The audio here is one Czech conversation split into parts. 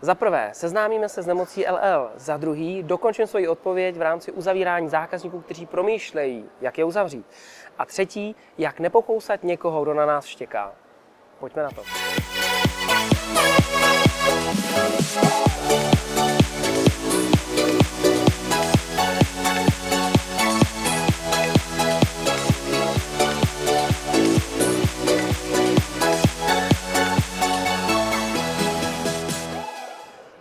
Za prvé, seznámíme se s nemocí LL. Za druhý, dokončím svoji odpověď v rámci uzavírání zákazníků, kteří promýšlejí, jak je uzavřít. A třetí, jak nepokousat někoho, kdo na nás štěká. Pojďme na to.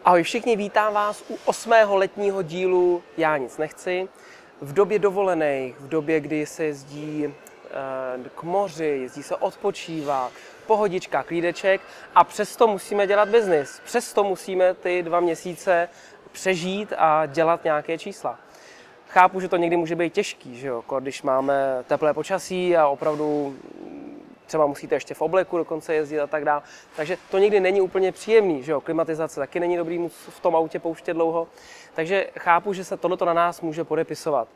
Ahoj všichni, vítám vás u osmého letního dílu Já nic nechci. V době dovolených, v době, kdy se jezdí eh, k moři, jezdí se odpočívat, pohodička, klídeček a přesto musíme dělat biznis. Přesto musíme ty dva měsíce přežít a dělat nějaké čísla. Chápu, že to někdy může být těžký, že jo? když máme teplé počasí a opravdu třeba musíte ještě v obleku dokonce jezdit a tak dále. Takže to někdy není úplně příjemný, že jo? Klimatizace taky není dobrý v tom autě pouštět dlouho. Takže chápu, že se tohleto na nás může podepisovat.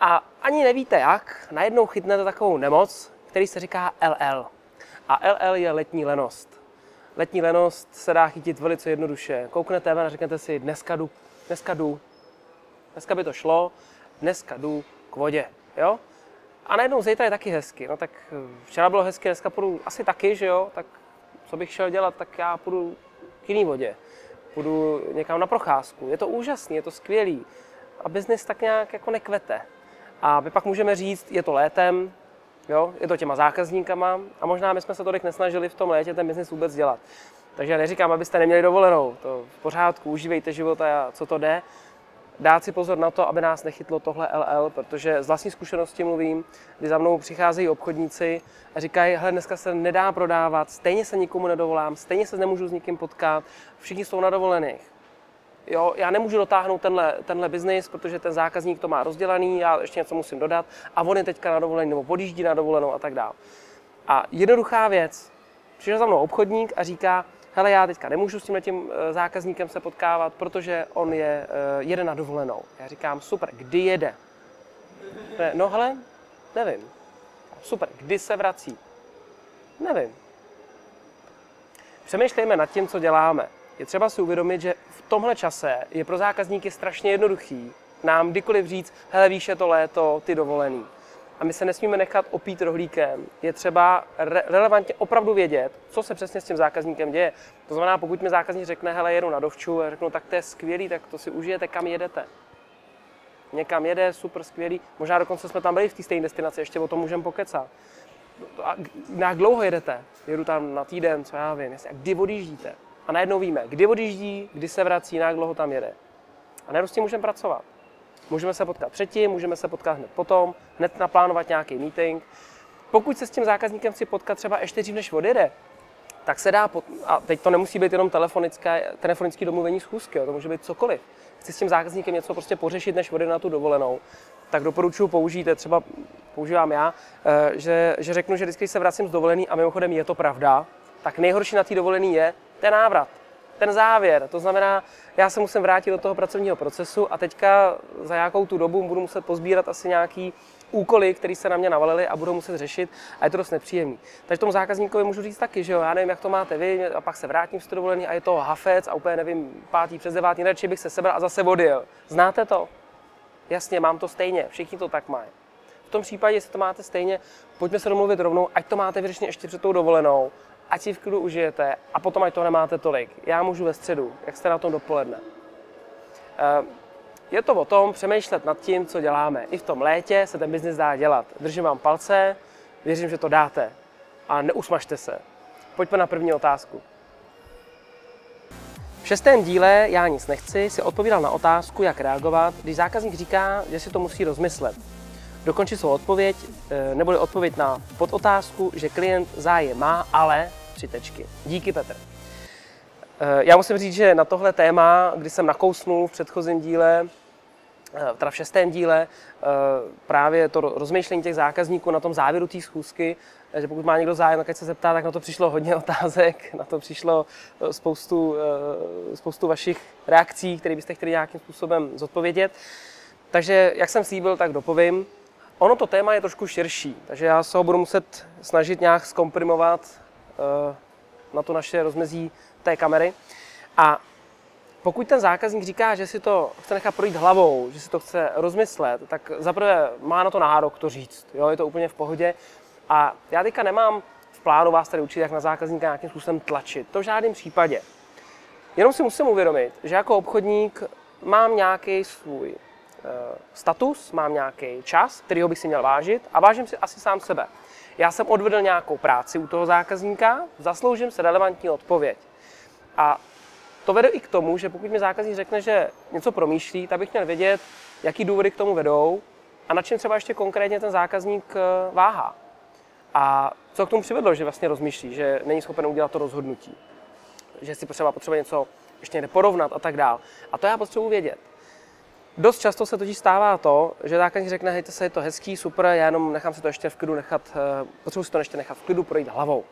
A ani nevíte jak, najednou chytnete takovou nemoc, který se říká LL. A LL je letní lenost. Letní lenost se dá chytit velice jednoduše. Kouknete ven a řeknete si, dneska jdu, dneska jdu, dneska by to šlo, dneska jdu k vodě. Jo? A najednou zítra je taky hezky. No tak eh, včera bylo hezky, dneska půjdu asi taky, že jo? Tak co bych šel dělat, tak já půjdu k jiný vodě. Půjdu někam na procházku. Je to úžasný, je to skvělý. A biznis tak nějak jako nekvete. A my pak můžeme říct, je to létem, jo? je to těma zákazníkama a možná my jsme se tolik nesnažili v tom létě ten biznis vůbec dělat. Takže já neříkám, abyste neměli dovolenou, to v pořádku, užívejte život a co to jde, dát si pozor na to, aby nás nechytlo tohle LL, protože z vlastní zkušenosti mluvím, kdy za mnou přicházejí obchodníci a říkají, hele, dneska se nedá prodávat, stejně se nikomu nedovolám, stejně se nemůžu s nikým potkat, všichni jsou na dovolených. Jo, já nemůžu dotáhnout tenhle, tenhle biznis, protože ten zákazník to má rozdělaný, já ještě něco musím dodat a on je teďka na dovolený nebo podjíždí na dovolenou a tak dále. A jednoduchá věc, přišel za mnou obchodník a říká, hele, já teďka nemůžu s tím eh, zákazníkem se potkávat, protože on je, eh, jede na dovolenou. Já říkám, super, kdy jede? No hele, nevím. Super, kdy se vrací? Nevím. Přemýšlejme nad tím, co děláme. Je třeba si uvědomit, že v tomhle čase je pro zákazníky strašně jednoduchý nám kdykoliv říct, hele, víš, je to léto, ty dovolený a my se nesmíme nechat opít rohlíkem. Je třeba re- relevantně opravdu vědět, co se přesně s tím zákazníkem děje. To znamená, pokud mi zákazník řekne, hele, jedu na dovču, a řeknu, tak to je skvělý, tak to si užijete, kam jedete. Někam jede, super skvělý. Možná dokonce jsme tam byli v té stejné destinaci, ještě o tom můžeme pokecat. A jak dlouho jedete? Jedu tam na týden, co já vím. A kdy odjíždíte? A najednou víme, kdy odjíždí, kdy se vrací, jak dlouho tam jede. A najednou s tím můžeme pracovat. Můžeme se potkat předtím, můžeme se potkat hned potom, hned naplánovat nějaký meeting. Pokud se s tím zákazníkem chci potkat třeba ještě dřív, než odjede, tak se dá, pot... a teď to nemusí být jenom telefonické, telefonické domluvení schůzky, jo, to může být cokoliv. Chci s tím zákazníkem něco prostě pořešit, než odjede na tu dovolenou, tak doporučuji použít, třeba používám já, eh, že, že řeknu, že vždycky se vracím z dovolený a mimochodem je to pravda, tak nejhorší na té dovolený je ten návrat ten závěr. To znamená, já se musím vrátit do toho pracovního procesu a teďka za nějakou tu dobu budu muset pozbírat asi nějaký úkoly, které se na mě navalily a budou muset řešit a je to dost nepříjemný. Takže tomu zákazníkovi můžu říct taky, že jo, já nevím, jak to máte vy, a pak se vrátím z dovolený a je to hafec a úplně nevím, pátý přes devátý, radši bych se sebral a zase odjel. Znáte to? Jasně, mám to stejně, všichni to tak mají. V tom případě, jestli to máte stejně, pojďme se domluvit rovnou, ať to máte vyřešené ještě před tou dovolenou ať si v klidu užijete a potom ať to nemáte tolik. Já můžu ve středu, jak jste na tom dopoledne. Eh, je to o tom přemýšlet nad tím, co děláme. I v tom létě se ten biznis dá dělat. Držím vám palce, věřím, že to dáte. A neusmažte se. Pojďme na první otázku. V šestém díle Já nic nechci si odpovídal na otázku, jak reagovat, když zákazník říká, že si to musí rozmyslet. Dokončit svou odpověď, eh, neboli odpověď na podotázku, že klient zájem má, ale tři tečky. Díky, Petr. Eh, já musím říct, že na tohle téma, kdy jsem nakousnul v předchozím díle, eh, teda v šestém díle, právě to rozmýšlení těch zákazníků na tom závěru té schůzky, že pokud má někdo zájem, tak se zeptá, tak na to přišlo hodně otázek, na to přišlo spoustu, spoustu vašich reakcí, které byste chtěli nějakým způsobem zodpovědět. Takže, jak jsem slíbil, tak dopovím. Ono to téma je trošku širší, takže já se ho budu muset snažit nějak zkomprimovat na to naše rozmezí té kamery. A pokud ten zákazník říká, že si to chce nechat projít hlavou, že si to chce rozmyslet, tak zaprvé má na to nárok to říct. Jo, je to úplně v pohodě. A já teďka nemám v plánu vás tady učit, jak na zákazníka nějakým způsobem tlačit. To v žádném případě. Jenom si musím uvědomit, že jako obchodník mám nějaký svůj uh, status, mám nějaký čas, kterýho bych si měl vážit a vážím si asi sám sebe. Já jsem odvedl nějakou práci u toho zákazníka, zasloužím se relevantní odpověď. A to vede i k tomu, že pokud mi zákazník řekne, že něco promýšlí, tak bych měl vědět, jaký důvody k tomu vedou a na čem třeba ještě konkrétně ten zákazník eh, váhá. A co k tomu přivedlo, že vlastně rozmýšlí, že není schopen udělat to rozhodnutí, že si potřeba potřebuje něco ještě někde porovnat a tak dál. A to já potřebuji vědět. Dost často se totiž stává to, že zákazník řekne, hejte se, je to hezký, super, já jenom nechám si to ještě v klidu nechat, eh, potřebuji si to ještě nechat v klidu projít hlavou.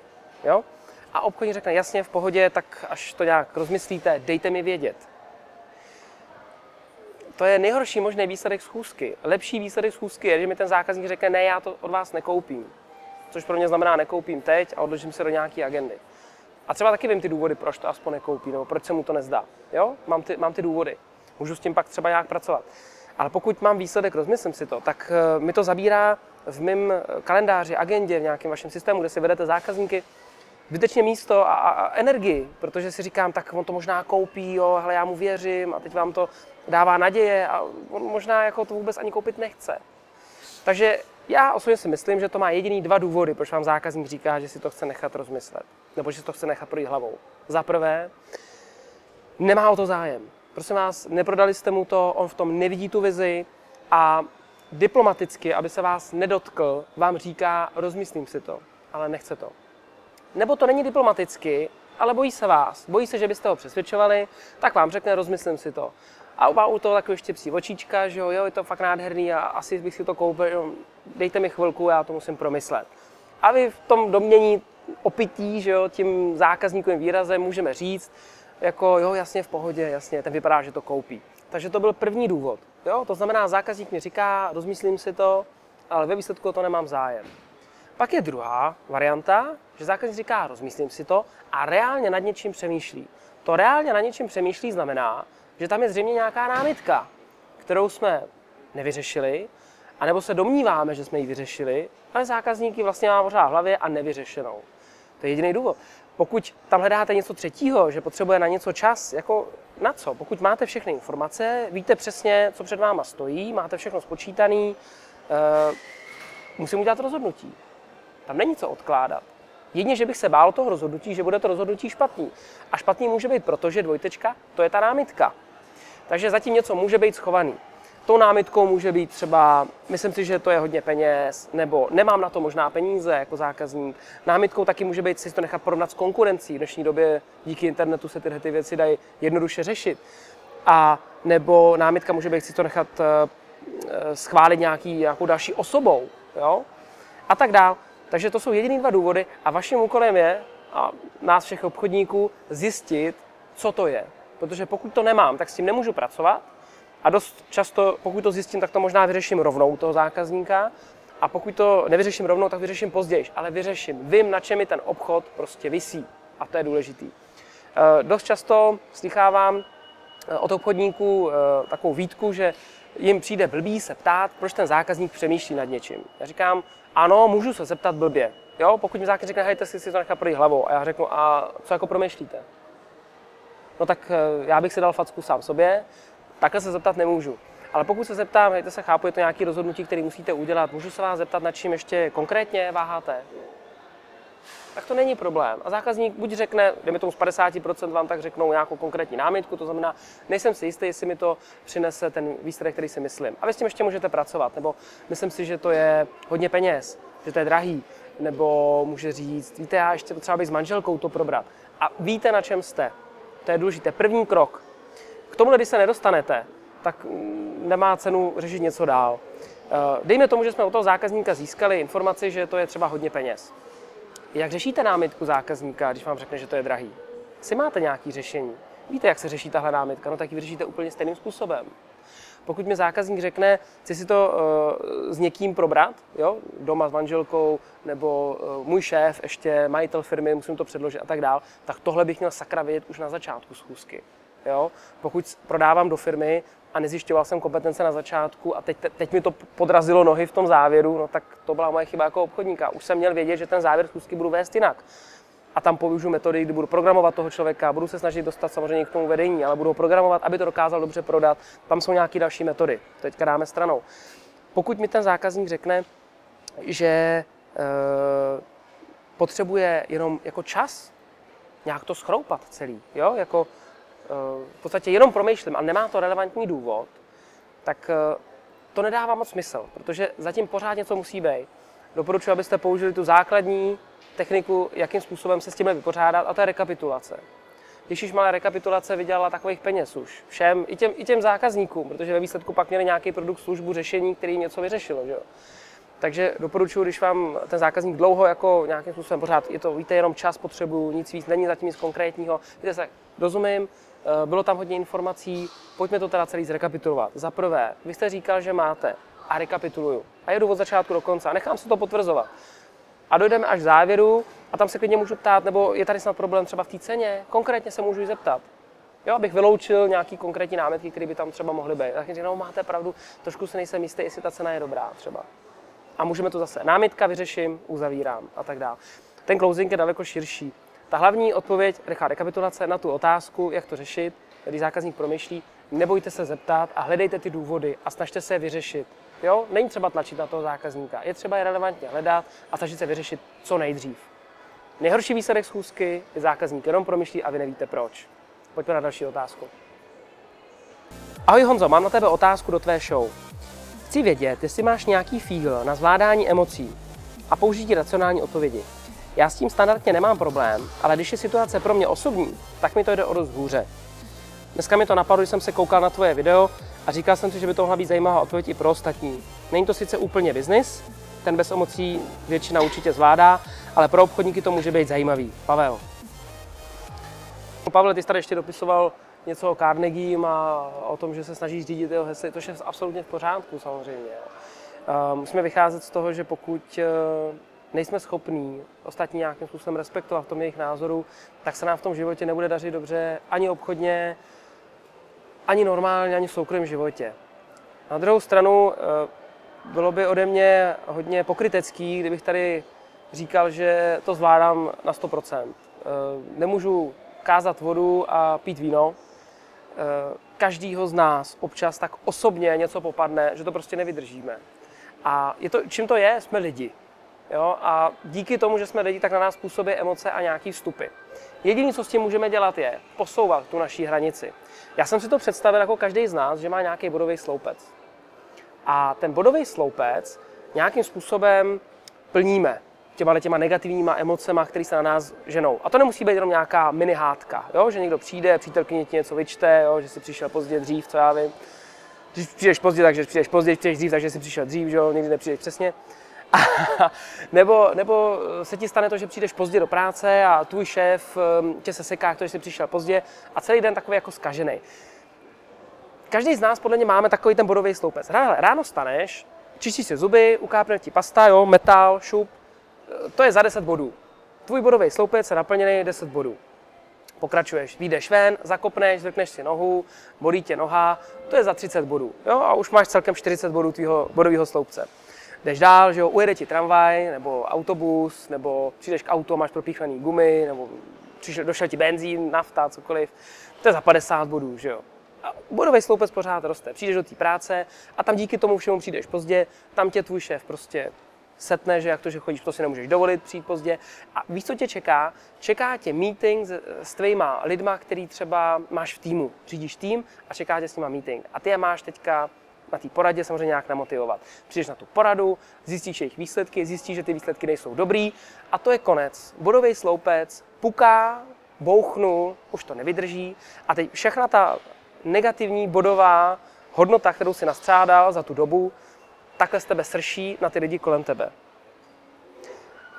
Jo? A obchodník řekne, jasně, v pohodě, tak až to nějak rozmyslíte, dejte mi vědět. To je nejhorší možný výsledek schůzky. Lepší výsledek schůzky je, že mi ten zákazník řekne, ne, já to od vás nekoupím. Což pro mě znamená, nekoupím teď a odložím se do nějaké agendy. A třeba taky vím ty důvody, proč to aspoň nekoupí, nebo proč se mu to nezdá. Jo? Mám, ty, mám ty důvody. Můžu s tím pak třeba nějak pracovat. Ale pokud mám výsledek, rozmyslím si to, tak eh, mi to zabírá v mém kalendáři, agendě, v nějakém vašem systému, kde si vedete zákazníky, zbytečně místo a, a, a energii, protože si říkám, tak on to možná koupí, jo, hele, já mu věřím a teď vám to dává naděje a on možná jako to vůbec ani koupit nechce. Takže já osobně si myslím, že to má jediný dva důvody, proč vám zákazník říká, že si to chce nechat rozmyslet, nebo že si to chce nechat projít hlavou. Za prvé, nemá o to zájem. Prosím vás, neprodali jste mu to, on v tom nevidí tu vizi a diplomaticky, aby se vás nedotkl, vám říká, rozmyslím si to, ale nechce to. Nebo to není diplomaticky, ale bojí se vás. Bojí se, že byste ho přesvědčovali, tak vám řekne, rozmyslím si to. A má u toho takový ještě psí očička, že jo, jo, je to fakt nádherný a asi bych si to koupil, jo, dejte mi chvilku, já to musím promyslet. A vy v tom domění opití, že jo, tím zákazníkovým výrazem můžeme říct, jako jo, jasně v pohodě, jasně, ten vypadá, že to koupí. Takže to byl první důvod. Jo? To znamená, zákazník mi říká, rozmyslím si to, ale ve výsledku to nemám zájem. Pak je druhá varianta, že zákazník říká, rozmyslím si to a reálně nad něčím přemýšlí. To reálně nad něčím přemýšlí znamená, že tam je zřejmě nějaká námitka, kterou jsme nevyřešili, anebo se domníváme, že jsme ji vyřešili, ale zákazník ji vlastně má pořád v hlavě a nevyřešenou. To je jediný důvod. Pokud tam hledáte něco třetího, že potřebuje na něco čas, jako na co? Pokud máte všechny informace, víte přesně, co před váma stojí, máte všechno spočítané, uh, musím udělat rozhodnutí. Tam není co odkládat. Jedině, že bych se bál toho rozhodnutí, že bude to rozhodnutí špatný. A špatný může být proto, že dvojtečka, to je ta námitka. Takže zatím něco může být schovaný. Tou námitkou může být třeba, myslím si, že to je hodně peněz, nebo nemám na to možná peníze jako zákazník. Námitkou taky může být si to nechat porovnat s konkurencí. V dnešní době díky internetu se tyhle ty věci dají jednoduše řešit. A nebo námitka může být si to nechat uh, schválit nějaký, nějakou další osobou. Jo? A tak dál. Takže to jsou jediný dva důvody a vaším úkolem je, a nás všech obchodníků, zjistit, co to je. Protože pokud to nemám, tak s tím nemůžu pracovat a dost často, pokud to zjistím, tak to možná vyřeším rovnou toho zákazníka a pokud to nevyřeším rovnou, tak vyřeším později, ale vyřeším. Vím, na čem mi ten obchod prostě visí a to je důležitý. E, dost často slychávám e, od obchodníků e, takovou výtku, že jim přijde blbý se ptát, proč ten zákazník přemýšlí nad něčím. Já říkám, ano, můžu se zeptat blbě. Jo, pokud mi zákazník řekne, hejte si, si to nechá projít hlavou. A já řeknu, a co jako promýšlíte? No tak já bych si dal facku sám sobě, takhle se zeptat nemůžu. Ale pokud se zeptám, hejte se, chápu, je to nějaké rozhodnutí, které musíte udělat, můžu se vás zeptat, nad čím ještě konkrétně váháte? Tak to není problém. A zákazník buď řekne, dejme tomu z 50% vám tak řeknou nějakou konkrétní námitku, to znamená, nejsem si jistý, jestli mi to přinese ten výsledek, který si myslím. A vy s tím ještě můžete pracovat, nebo myslím si, že to je hodně peněz, že to je drahý, nebo může říct, víte, já ještě potřeba být s manželkou to probrat. A víte, na čem jste. To je důležité. První krok. K tomu, když se nedostanete, tak mm, nemá cenu řešit něco dál. Eh, dejme tomu, že jsme od toho zákazníka získali informaci, že to je třeba hodně peněz. Jak řešíte námitku zákazníka, když vám řekne, že to je drahý? Si máte nějaké řešení? Víte, jak se řeší tahle námitka? No tak ji vyřešíte úplně stejným způsobem. Pokud mi zákazník řekne, chci si to uh, s někým probrat, jo, doma s manželkou, nebo uh, můj šéf, ještě majitel firmy, musím to předložit a tak dál, tak tohle bych měl sakra vědět už na začátku schůzky. Jo? Pokud prodávám do firmy a nezjišťoval jsem kompetence na začátku a teď, teď mi to podrazilo nohy v tom závěru, no tak to byla moje chyba jako obchodníka. Už jsem měl vědět, že ten závěr schůzky budu vést jinak. A tam použiju metody, kdy budu programovat toho člověka, budu se snažit dostat samozřejmě k tomu vedení, ale budu ho programovat, aby to dokázal dobře prodat. Tam jsou nějaké další metody. Teďka dáme stranou. Pokud mi ten zákazník řekne, že e, potřebuje jenom jako čas, nějak to schroupat celý, jo, jako v podstatě jenom promýšlím a nemá to relevantní důvod, tak e, to nedává moc smysl, protože zatím pořád něco musí být. Doporučuji, abyste použili tu základní techniku, jakým způsobem se s tímhle vypořádat, a to je rekapitulace. Když malá rekapitulace vydělala takových peněz už všem, i těm, i těm zákazníkům, protože ve výsledku pak měli nějaký produkt, službu, řešení, který jim něco vyřešilo. Že jo? Takže doporučuji, když vám ten zákazník dlouho jako nějakým způsobem pořád, je to, víte, jenom čas potřebuju, nic víc, není zatím nic konkrétního. Víte se, rozumím, eh, bylo tam hodně informací, pojďme to teda celý zrekapitulovat. Za prvé, vy jste říkal, že máte a rekapituluju. A jedu od začátku do konce a nechám se to potvrzovat. A dojdeme až k závěru a tam se klidně můžu ptát, nebo je tady snad problém třeba v té ceně, konkrétně se můžu zeptat. Jo, abych vyloučil nějaký konkrétní námitky, které by tam třeba mohly být. Tak říct, no máte pravdu, trošku se nejsem jistý, jestli ta cena je dobrá třeba. A můžeme to zase, námitka vyřeším, uzavírám a tak dále. Ten closing je daleko širší. Ta hlavní odpověď, rychlá rekapitulace na tu otázku, jak to řešit, když zákazník promýšlí, nebojte se zeptat a hledejte ty důvody a snažte se je vyřešit. Jo? Není třeba tlačit na toho zákazníka, je třeba je relevantně hledat a snažit se vyřešit co nejdřív. Nejhorší výsledek schůzky je zákazník jenom promyšlí a vy nevíte proč. Pojďme na další otázku. Ahoj Honzo, mám na tebe otázku do tvé show. Chci vědět, jestli máš nějaký feel na zvládání emocí a použití racionální odpovědi. Já s tím standardně nemám problém, ale když je situace pro mě osobní, tak mi to jde o dost hůře. Dneska mi to napadlo, když jsem se koukal na tvoje video a říkal jsem si, že by to mohla být zajímavá odpověď i pro ostatní. Není to sice úplně biznis, ten bez emocí většina určitě zvládá, ale pro obchodníky to může být zajímavý. Pavel. Pavel, ty jsi tady ještě dopisoval něco o Carnegie a o tom, že se snaží řídit jeho hesly, to je absolutně v pořádku samozřejmě. Musíme vycházet z toho, že pokud e, nejsme schopní ostatní nějakým způsobem respektovat v tom jejich názoru, tak se nám v tom životě nebude dařit dobře ani obchodně, ani normálně, ani v soukromém životě. Na druhou stranu eh, bylo by ode mě hodně pokrytecký, kdybych tady říkal, že to zvládám na 100%. Eh, nemůžu kázat vodu a pít víno. Eh, každýho z nás občas tak osobně něco popadne, že to prostě nevydržíme. A je to, čím to je? Jsme lidi. Jo? A díky tomu, že jsme lidi, tak na nás působí emoce a nějaký vstupy. Jediné, co s tím můžeme dělat, je posouvat tu naší hranici. Já jsem si to představil jako každý z nás, že má nějaký bodový sloupec. A ten bodový sloupec nějakým způsobem plníme těma těma negativníma emocema, které se na nás ženou. A to nemusí být jenom nějaká mini hádka, jo? že někdo přijde, přítelkyně ti něco vyčte, jo? že si přišel pozdě dřív, co já vím. Když přijdeš pozdě, takže přijdeš pozdě, přijdeš dřív, takže si přišel dřív, že jo? nikdy nepřijdeš přesně. nebo, nebo se ti stane to, že přijdeš pozdě do práce a tvůj šéf um, tě se seká, že jsi přišel pozdě a celý den takový jako skažený. Každý z nás podle mě máme takový ten bodový sloupec. Ráno, ráno staneš, čistíš si zuby, ukápne ti pasta, jo, metal, šup, to je za 10 bodů. Tvůj bodový sloupec je naplněný 10 bodů. Pokračuješ, vyjdeš ven, zakopneš, zvrkneš si nohu, bolí tě noha, to je za 30 bodů. Jo, a už máš celkem 40 bodů tvýho bodového sloupce jdeš dál, že jo, ujede ti tramvaj, nebo autobus, nebo přijdeš k autu, máš propíchaný gumy, nebo přišel, došel ti benzín, nafta, cokoliv, to je za 50 bodů, že jo. A bodový sloupec pořád roste. Přijdeš do té práce a tam díky tomu všemu přijdeš pozdě, tam tě tvůj šéf prostě setne, že jak to, že chodíš, to si nemůžeš dovolit přijít pozdě. A víš, co tě čeká? Čeká tě meeting s, s tvýma lidma, který třeba máš v týmu. Řídíš tým a čeká tě s nima meeting. A ty je máš teďka na té poradě samozřejmě nějak namotivovat. Přijdeš na tu poradu, zjistíš jejich výsledky, zjistíš, že ty výsledky nejsou dobrý a to je konec. Bodový sloupec puká, bouchnul, už to nevydrží a teď všechna ta negativní bodová hodnota, kterou si nastřádal za tu dobu, takhle z tebe srší na ty lidi kolem tebe.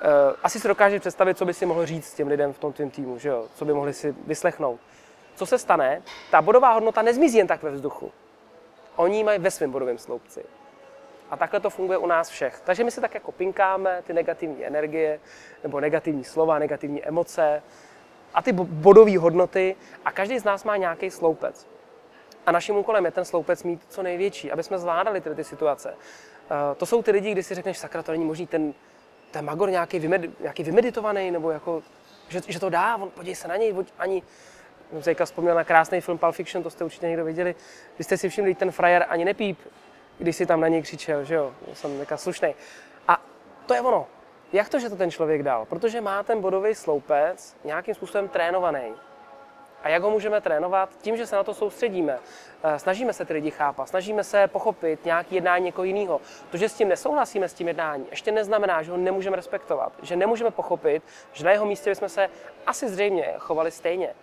Eh, asi si dokážeš představit, co by si mohl říct těm lidem v tom tvém týmu, že jo? co by mohli si vyslechnout. Co se stane? Ta bodová hodnota nezmizí jen tak ve vzduchu. Oni mají ve svém bodovém sloupci. A takhle to funguje u nás všech. Takže my si tak jako pinkáme ty negativní energie, nebo negativní slova, negativní emoce. a ty bodové hodnoty a každý z nás má nějaký sloupec. A naším úkolem je ten sloupec mít co největší, aby jsme zvládali tyhle ty situace. Uh, to jsou ty lidi, kdy si řekneš, sakra, to není možný, ten, ten Magor nějaký, vymed, nějaký vymeditovaný, nebo jako, že, že to dá, on, podívej se na něj, ani, jsem se vzpomněl na krásný film Pulp Fiction, to jste určitě někdo viděli. Vy jste si všimli, ten frajer ani nepíp, když si tam na něj křičel, že jo, jsem taková slušný. A to je ono. Jak to, že to ten člověk dal? Protože má ten bodový sloupec nějakým způsobem trénovaný. A jak ho můžeme trénovat? Tím, že se na to soustředíme. Eh, snažíme se ty lidi chápat, snažíme se pochopit nějaký jednání někoho jiného. To, že s tím nesouhlasíme s tím jednáním, ještě neznamená, že ho nemůžeme respektovat, že nemůžeme pochopit, že na jeho místě bychom se asi zřejmě chovali stejně.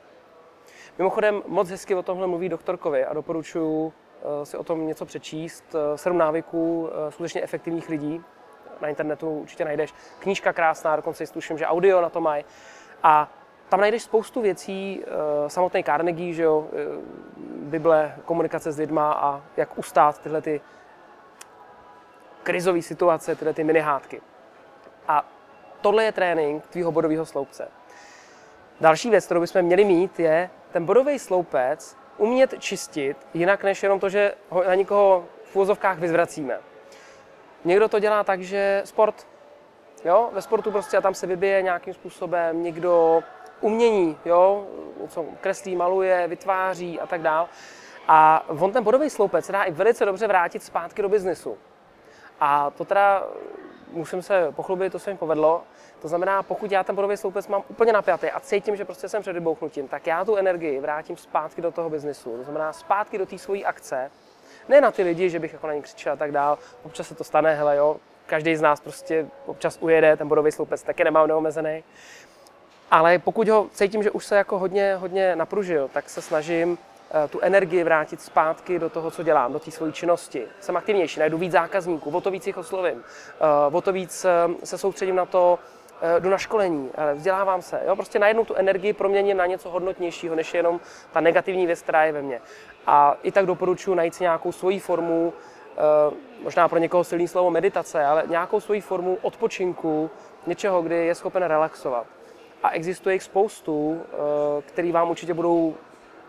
Mimochodem, moc hezky o tomhle mluví doktorkovi a doporučuji eh, si o tom něco přečíst. Eh, sedm návyků skutečně efektivních lidí na internetu určitě najdeš. Knížka krásná, dokonce si tuším, že audio na to mají. A tam najdeš spoustu věcí, eh, samotný Carnegie, že jo, eh, Bible, komunikace s lidma a jak ustát tyhle ty krizové situace, tyhle ty minihádky. A tohle je trénink tvýho bodového sloupce. Další věc, kterou bychom měli mít, je ten bodový sloupec umět čistit jinak než jenom to, že ho na nikoho v úvozovkách vyzvracíme. Někdo to dělá tak, že sport, jo, ve sportu prostě a tam se vybije nějakým způsobem, někdo umění, jo, něco kreslí, maluje, vytváří a tak dál. A on ten bodový sloupec se dá i velice dobře vrátit zpátky do biznesu. A to teda musím se pochlubit, to se mi povedlo. To znamená, pokud já ten bodový sloupec mám úplně napjatý a cítím, že prostě jsem před vybouchnutím, tak já tu energii vrátím zpátky do toho biznesu. To znamená zpátky do té svojí akce. Ne na ty lidi, že bych jako na ně křičel a tak dál. Občas se to stane, hele jo, každý z nás prostě občas ujede, ten bodový sloupec taky nemám neomezený. Ale pokud ho cítím, že už se jako hodně, hodně napružil, tak se snažím tu energii vrátit zpátky do toho, co dělám, do té své činnosti. Jsem aktivnější, najdu víc zákazníků, o to víc jich oslovím, eh, o to víc eh, se soustředím na to, jdu na školení, vzdělávám se. Jo? Prostě najednou tu energii proměním na něco hodnotnějšího, než jenom ta negativní věc, která je ve mně. A i tak doporučuji najít si nějakou svoji formu, možná pro někoho silný slovo meditace, ale nějakou svoji formu odpočinku, něčeho, kdy je schopen relaxovat a existuje jich spoustu, eh, který vám určitě budou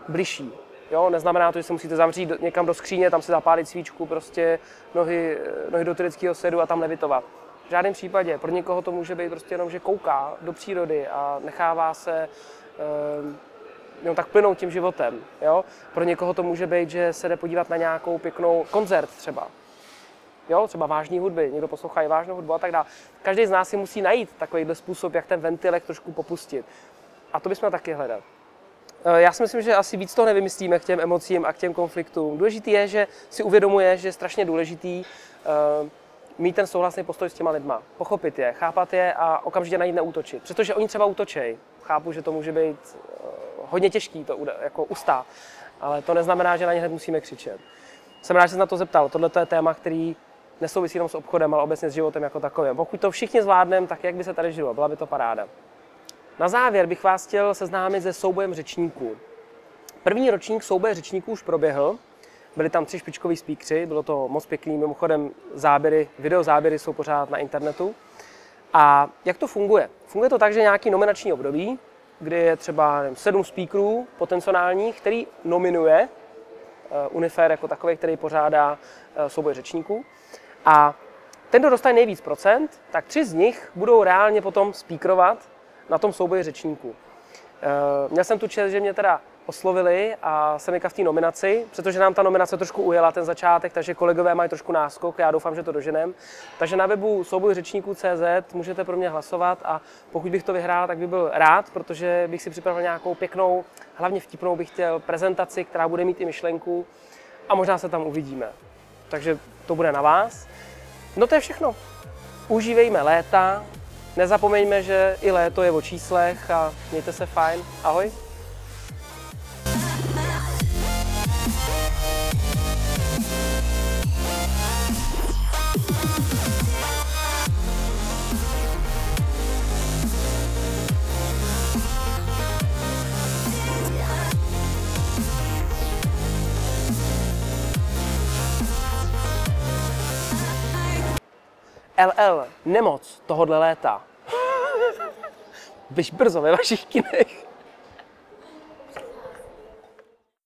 bližší. Jo, neznamená to, že se musíte zamřít někam do skříně, tam si zapálit svíčku, prostě nohy, nohy do tureckého sedu a tam levitovat. V žádném případě. Pro někoho to může být prostě jenom, že kouká do přírody a nechává se eh, jenom tak plynout tím životem. Jo? Pro někoho to může být, že se jde podívat na nějakou pěknou koncert třeba jo, třeba vážní hudby, někdo poslouchá i vážnou hudbu a tak dále. Každý z nás si musí najít takovýhle způsob, jak ten ventilek trošku popustit. A to bychom taky hledat. Eh, já si myslím, že asi víc toho nevymyslíme k těm emocím a k těm konfliktům. Důležitý je, že si uvědomuje, že je strašně důležitý uh, mít ten souhlasný postoj s těma lidma, pochopit je, chápat je a okamžitě na ně neútočit. Protože oni třeba útočej. Chápu, že to může být uh, hodně těžký to jako ustát, ale to neznamená, že na ně hned musíme křičet. Jsem rád, že jsi na to zeptal. Tohle je téma, který nesouvisí jenom s obchodem, ale obecně s životem jako takovým. Pokud to všichni zvládneme, tak jak by se tady žilo? Byla by to paráda. Na závěr bych vás chtěl seznámit se soubojem řečníků. První ročník souboje řečníků už proběhl, byli tam tři špičkoví speakři, bylo to moc pěkný, mimochodem záběry, videozáběry jsou pořád na internetu. A jak to funguje? Funguje to tak, že nějaký nominační období, kdy je třeba nevím, sedm speakerů potenciálních, který nominuje uh, Unifair jako takový, který pořádá uh, souboj řečníků. A ten, kdo dostane nejvíc procent, tak tři z nich budou reálně potom speakerovat na tom souboji řečníků. E, měl jsem tu čest, že mě teda oslovili a jsem v té nominaci, protože nám ta nominace trošku ujela ten začátek, takže kolegové mají trošku náskok, já doufám, že to doženem. Takže na webu souboj řečníků CZ můžete pro mě hlasovat a pokud bych to vyhrál, tak bych byl rád, protože bych si připravil nějakou pěknou, hlavně vtipnou bych chtěl prezentaci, která bude mít i myšlenku a možná se tam uvidíme. Takže to bude na vás. No to je všechno. Užívejme léta, nezapomeňme, že i léto je o číslech a mějte se fajn. Ahoj. LL, nemoc tohodle léta. Byš brzo ve vašich kinech.